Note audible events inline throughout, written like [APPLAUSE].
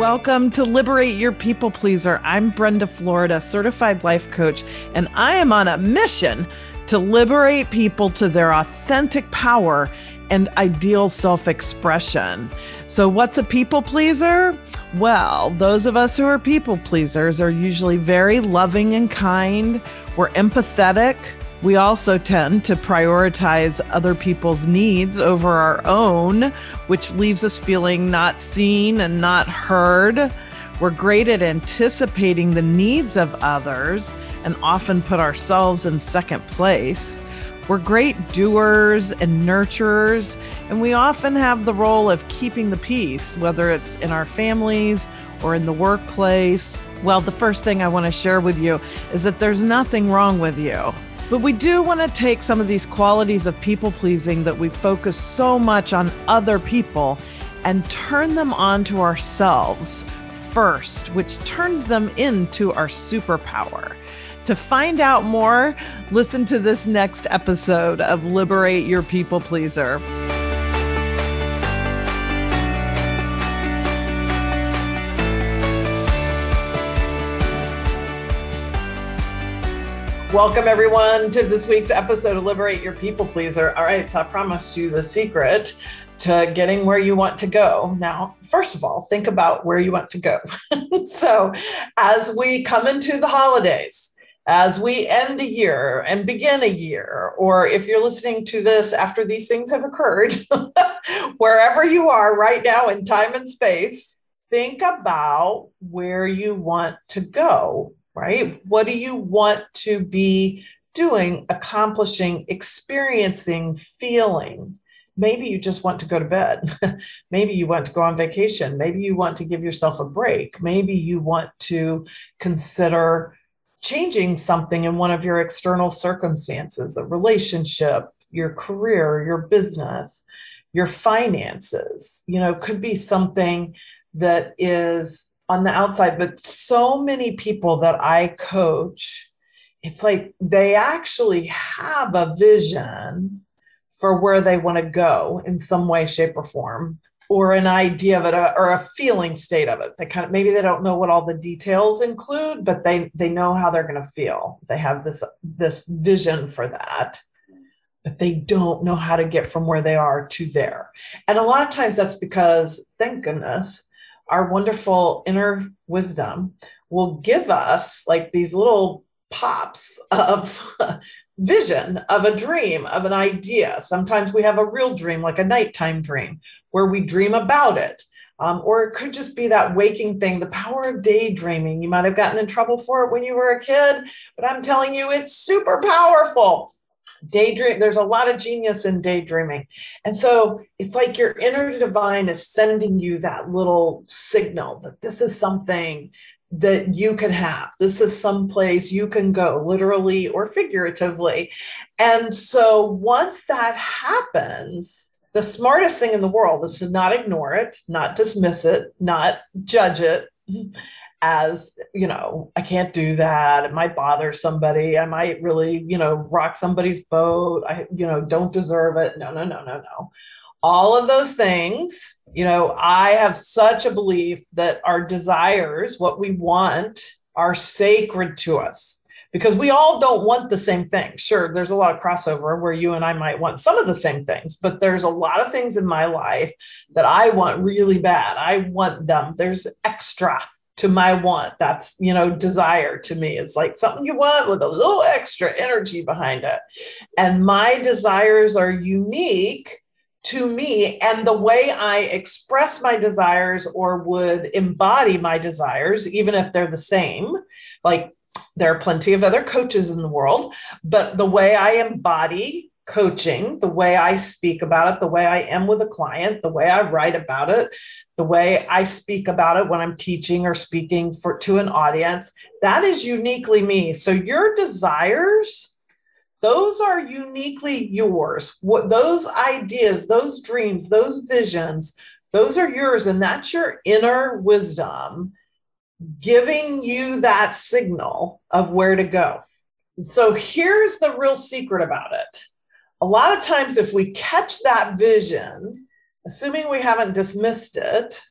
Welcome to Liberate Your People Pleaser. I'm Brenda Florida, certified life coach, and I am on a mission to liberate people to their authentic power and ideal self expression. So, what's a people pleaser? Well, those of us who are people pleasers are usually very loving and kind, we're empathetic. We also tend to prioritize other people's needs over our own, which leaves us feeling not seen and not heard. We're great at anticipating the needs of others and often put ourselves in second place. We're great doers and nurturers, and we often have the role of keeping the peace, whether it's in our families or in the workplace. Well, the first thing I want to share with you is that there's nothing wrong with you. But we do want to take some of these qualities of people pleasing that we focus so much on other people and turn them on to ourselves first, which turns them into our superpower. To find out more, listen to this next episode of Liberate Your People Pleaser. Welcome, everyone, to this week's episode of Liberate Your People Pleaser. All right, so I promised you the secret to getting where you want to go. Now, first of all, think about where you want to go. [LAUGHS] so, as we come into the holidays, as we end a year and begin a year, or if you're listening to this after these things have occurred, [LAUGHS] wherever you are right now in time and space, think about where you want to go right? What do you want to be doing, accomplishing, experiencing, feeling? Maybe you just want to go to bed. [LAUGHS] Maybe you want to go on vacation. Maybe you want to give yourself a break. Maybe you want to consider changing something in one of your external circumstances, a relationship, your career, your business, your finances. You know, could be something that is on the outside, but so many people that I coach, it's like they actually have a vision for where they want to go in some way, shape, or form, or an idea of it, uh, or a feeling state of it. They kind of maybe they don't know what all the details include, but they they know how they're going to feel. They have this this vision for that but they don't know how to get from where they are to there. And a lot of times that's because, thank goodness, our wonderful inner wisdom will give us like these little pops of [LAUGHS] vision of a dream of an idea. Sometimes we have a real dream like a nighttime dream where we dream about it. Um, or it could just be that waking thing the power of daydreaming. You might have gotten in trouble for it when you were a kid but i'm telling you it's super powerful daydream there's a lot of genius in daydreaming. And so it's like your inner divine is sending you that little signal that this is something that you can have. This is some place you can go literally or figuratively. And so once that happens the smartest thing in the world is to not ignore it not dismiss it not judge it [LAUGHS] as you know i can't do that. It might bother somebody. I might really you know rock somebody's boat. I you know don't deserve it. No no no no no. All of those things you know i have such a belief that our desires what we want are sacred to us. Because we all don't want the same thing. Sure there's a lot of crossover where you and i might want some of the same things but there's a lot of things in my life that i want really bad. I want them. There's extra to my want. That's, you know, desire to me. It's like something you want with a little extra energy behind it. And my desires are unique to me. And the way I express my desires or would embody my desires, even if they're the same, like there are plenty of other coaches in the world, but the way I embody coaching, the way I speak about it, the way I am with a client, the way I write about it, the way I speak about it when I'm teaching or speaking for to an audience, that is uniquely me. So your desires, those are uniquely yours. What those ideas, those dreams, those visions, those are yours and that's your inner wisdom giving you that signal of where to go. So here's the real secret about it a lot of times if we catch that vision assuming we haven't dismissed it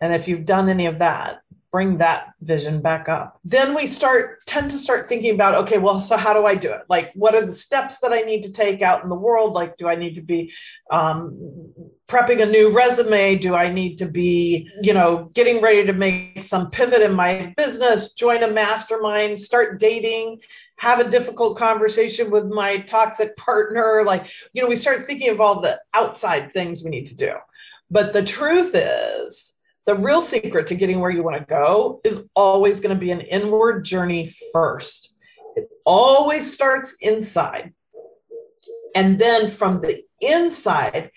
And if you've done any of that, bring that vision back up. Then we start tend to start thinking about okay, well, so how do I do it? Like, what are the steps that I need to take out in the world? Like, do I need to be um, prepping a new resume? Do I need to be, you know, getting ready to make some pivot in my business, join a mastermind, start dating? Have a difficult conversation with my toxic [LAUGHS] partner like you know we start thinking of all the outside things we need to do but the truth is the real secret to getting where you want to go is always going to be an inward journey first. It always starts inside. And then from the inside,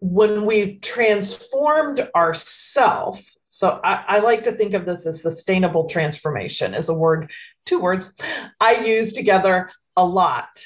when we've transformed ourself, so I, I, like to think of this as sustainable transformation as a word, two words I use together a lot.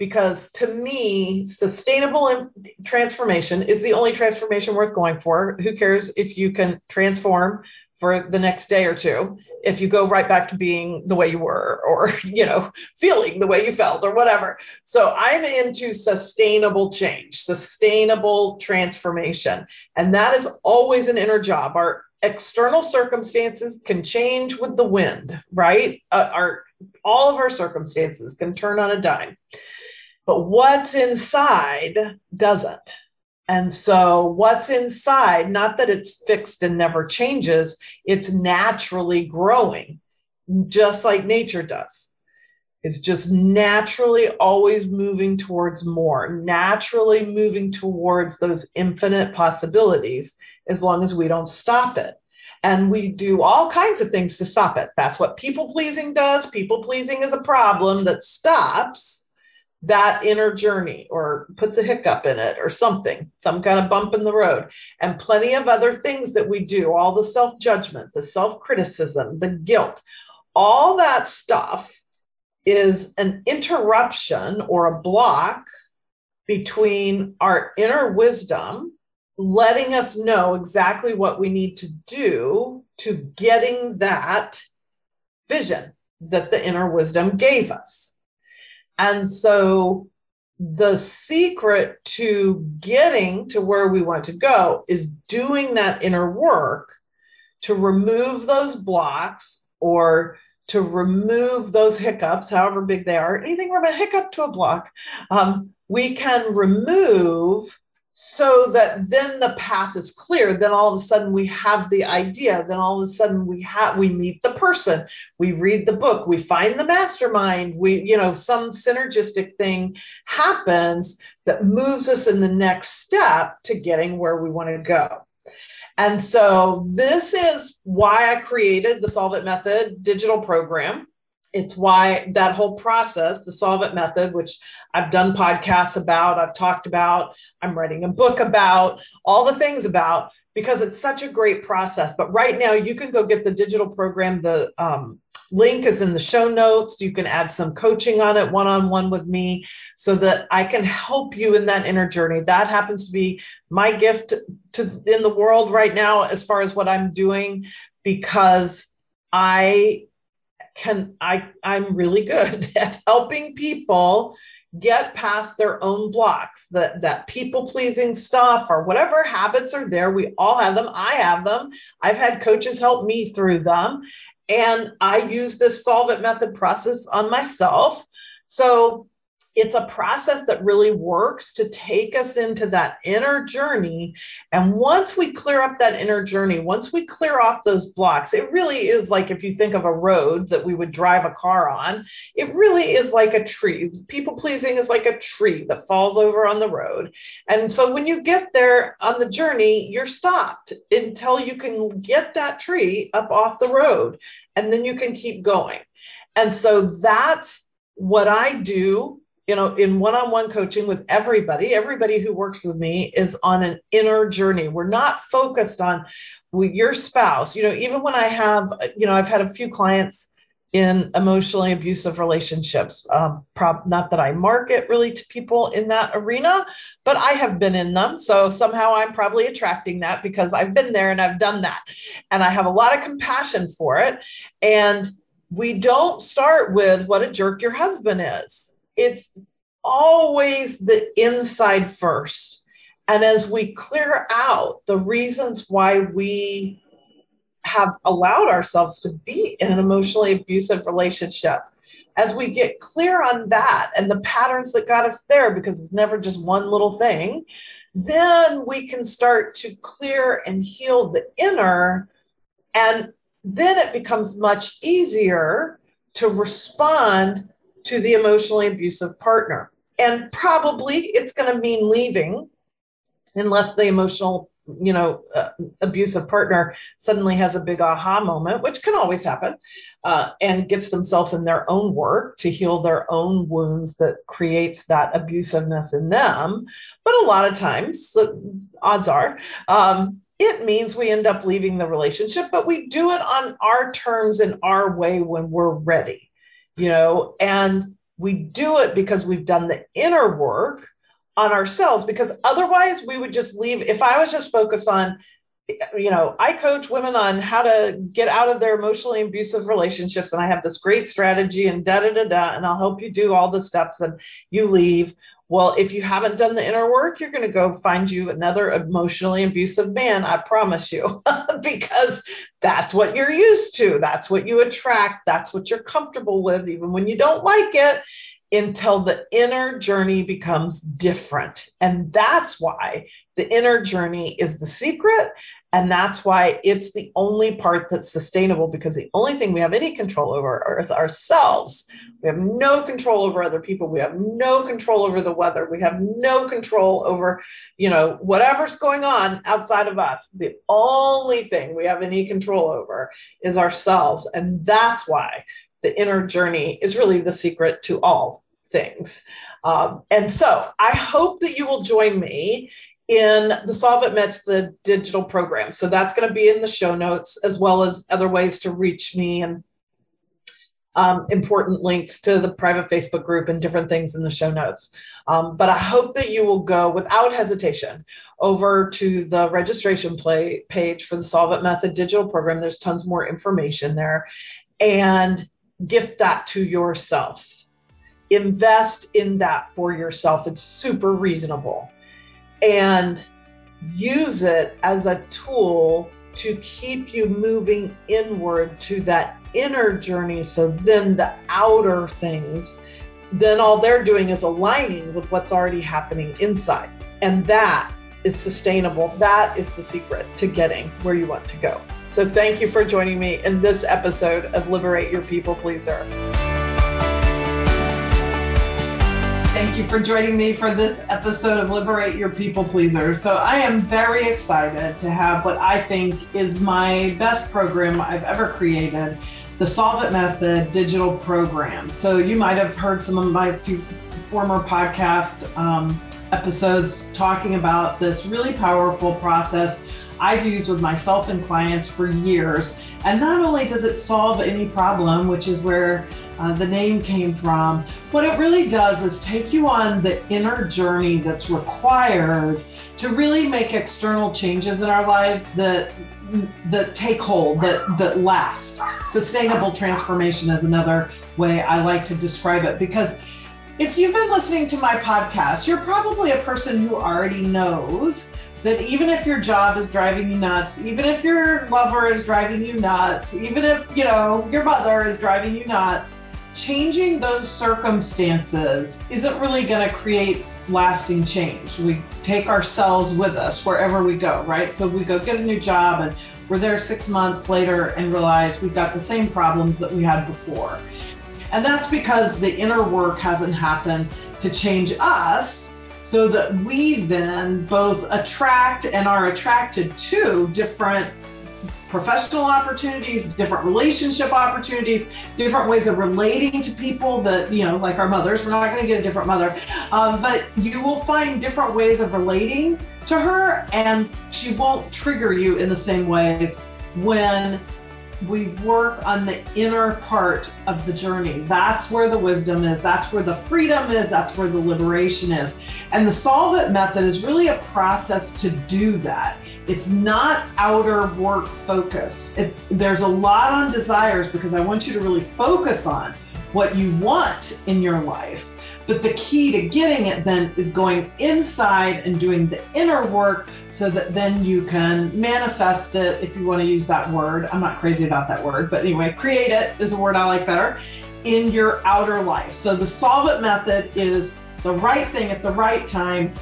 Because to me, sustainable transformation is the only transformation worth going for. Who cares if you can transform for the next day or two if you go right back to being the way you were or [LAUGHS] you know feeling the way you felt or whatever. So i'm into sustainable change sustainable transformation. And that is always an inner job. Our external circumstances can change with the wind right uh, our all of our circumstances can turn on a dime but what's inside doesn't. And so, what's inside, not that it's fixed and never changes, it's naturally growing, just like nature does. It's just naturally always moving towards more, naturally moving towards those infinite possibilities as long as we don't stop it. And we do all kinds of things to stop it. That's what people pleasing does. People pleasing is a problem that stops that inner journey or puts a hiccup in it or something, some kind of bump in the road, and plenty of other things that we do, all the self judgment, the self criticism, the guilt, all that stuff is an interruption or a block between our inner wisdom letting us know exactly what we need to do to getting that vision that the inner wisdom gave us. And so the secret to getting to where we want to go is doing that inner work to remove those blocks or to remove those hiccups, however big they are, anything from a hiccup to a block, um, we can remove so that then the path is clear. Then all of a sudden we have the idea. Then all of a sudden we have we meet the person. We read the book. We find the mastermind. We you know some synergistic thing happens that moves us in the next step to getting where we want to go. And so this is why i created the solve it method digital program it's why that whole process, the Solve It method, which I've done podcasts about, I've talked about, I'm writing a book about, all the things about, because it's such a great process. But right now, you can go get the digital program. The um, link is in the show notes. You can add some coaching on it one on one with me so that I can help you in that inner journey. That happens to be my gift to in the world right now as far as what I'm doing because I can I I'm really good [LAUGHS] at helping people get past their own blocks that that people pleasing stuff or whatever habits are there. We all have them. I have them. I've had coaches help me through them. And i use this solve it method process on myself. So it's a process that really works to take us into that inner journey. And once we clear up that inner journey, once we clear off those blocks, it really is like if you think of a road that we would drive a car on, it really is like a tree. People pleasing is like a tree that falls over on the road. And so when you get there on the journey, you're stopped until you can get that tree up off the road and then you can keep going. And so that's what I do you know in one-on-one coaching with everybody everybody who works with me is on an inner journey. We're not focused on your spouse you know even when i have you know i've had a few clients in emotionally abusive relationships um, prob- not that i market really to people in that arena but i have been in them. So somehow i'm probably attracting that because i've been there and i've done that. And i have a lot of compassion for it. And we don't start with what a jerk your husband is it's always the inside first. And as we clear out the reasons why we have allowed ourselves to be in an emotionally abusive relationship. As we get clear on that and the patterns that got us there, because it's never just one little thing, then we can start to clear and heal the inner. And then it becomes much easier to respond to the emotionally abusive partner. And probably it's going to mean leaving unless the emotional you know uh, abusive partner suddenly has a big aha moment which can always happen uh, and gets themselves in their own work to heal their own wounds that creates that abusiveness in them but a lot of times odds are um, it means we end up leaving the relationship but we do it on our terms in our way when we're ready you know and we do it because we've done the inner work on ourselves because otherwise we would just leave if i was just focused on you know i coach women on how to get out of their emotionally abusive relationships and i have this great strategy and da da da da and i'll help you do all the steps and you leave well if you haven't done the inner work you're going to go find you another emotionally abusive man i promise you [LAUGHS] because that's what you're used to that's what you attract that's what you're comfortable with even when you don't like it until the inner journey becomes different. And that's why the inner journey is the secret. And that's why it's the only part that's sustainable because the only thing we have any control over is ourselves. We have no control over other people. We have no control over the weather. We have no control over, you know, whatever's going on outside of us. The only thing we have any control over is ourselves. And that's why the inner journey is really the secret to all things. Um, and so I hope that you will join me in the Solve It Method, the digital program. So that's going to be in the show notes, as well as other ways to reach me and um, important links to the private Facebook group and different things in the show notes. Um, but I hope that you will go without hesitation over to the registration play page for the Solve It Method digital program. There's tons more information there and gift that to yourself invest in that for yourself. It's super reasonable. And use it as a tool to keep you moving inward to that inner journey. So then the outer things, then all they're doing is aligning with what's already happening inside. And that is sustainable. That is the secret to getting where you want to go. So thank you for joining me in this episode of Liberate Your People Pleaser. Thank you for joining me for this episode of Liberate Your People Pleaser. So, I am very excited to have what I think is my best program I've ever created the Solve It Method digital program. So, you might have heard some of my few former podcast um, episodes talking about this really powerful process I've used with myself and clients for years. And not only does it solve any problem, which is where uh, the name came from, what it really does is take you on the inner journey that's required to really make external changes in our lives that that take hold that that last sustainable transformation is another way i like to describe it because if you've been listening to my podcast you're probably a person who already knows that even if your job is driving you nuts, even if your lover is driving you nuts, even if, you know, your mother is driving you nuts, changing those circumstances isn't really going to create lasting change. We take ourselves with us wherever we go, right? So we go get a new job and we're there six months later and realize we've got the same problems that we had before. And that's because the inner work hasn't happened to change us so that we then both attract and are attracted to different professional opportunities, different relationship opportunities, different ways of relating to people that, you know, like our mothers, we're not going to get a different mother, um, but you will find different ways of relating to her and she won't trigger you in the same ways when we work on the inner part of the journey. That's where the wisdom is. That's where the freedom is. That's where the liberation is. And the Solve It method is really a process to do that. It's not outer work focused. It, there's a lot on desires because I want you to really focus on what you want in your life. But the key to getting it then is going inside and doing the inner work so that then you can manifest it, if you want to use that word. I'm not crazy about that word, but anyway, create it is a word I like better in your outer life. So the Solve It method is the right thing at the right time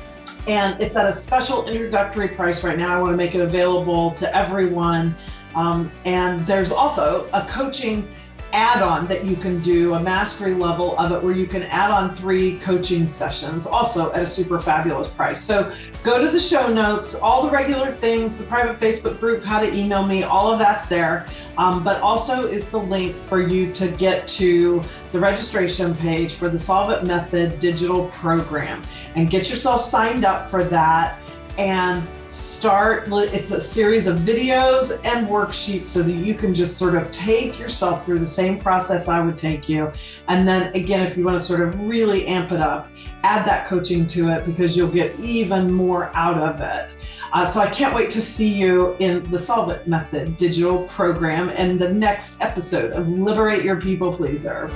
and it's at a special introductory price right now. I want to make it available to everyone. Um, and there's also a coaching add-on that you can do a mastery level of it where you can add on three coaching sessions also at a super fabulous price. So go to the show notes all the regular things the private facebook group how to email me all of that's there. Um, but also is the link for you to get to the registration page for the solve it method digital program and get yourself signed up for that. And start it's a series of videos and worksheets so that you can just sort of take yourself through the same process I would take you and then again if you want to sort of really amp it up add that coaching to it because you'll get even more out of it uh, so I can't wait to see you in the Solve It Method digital program and the next episode of Liberate Your People Pleaser.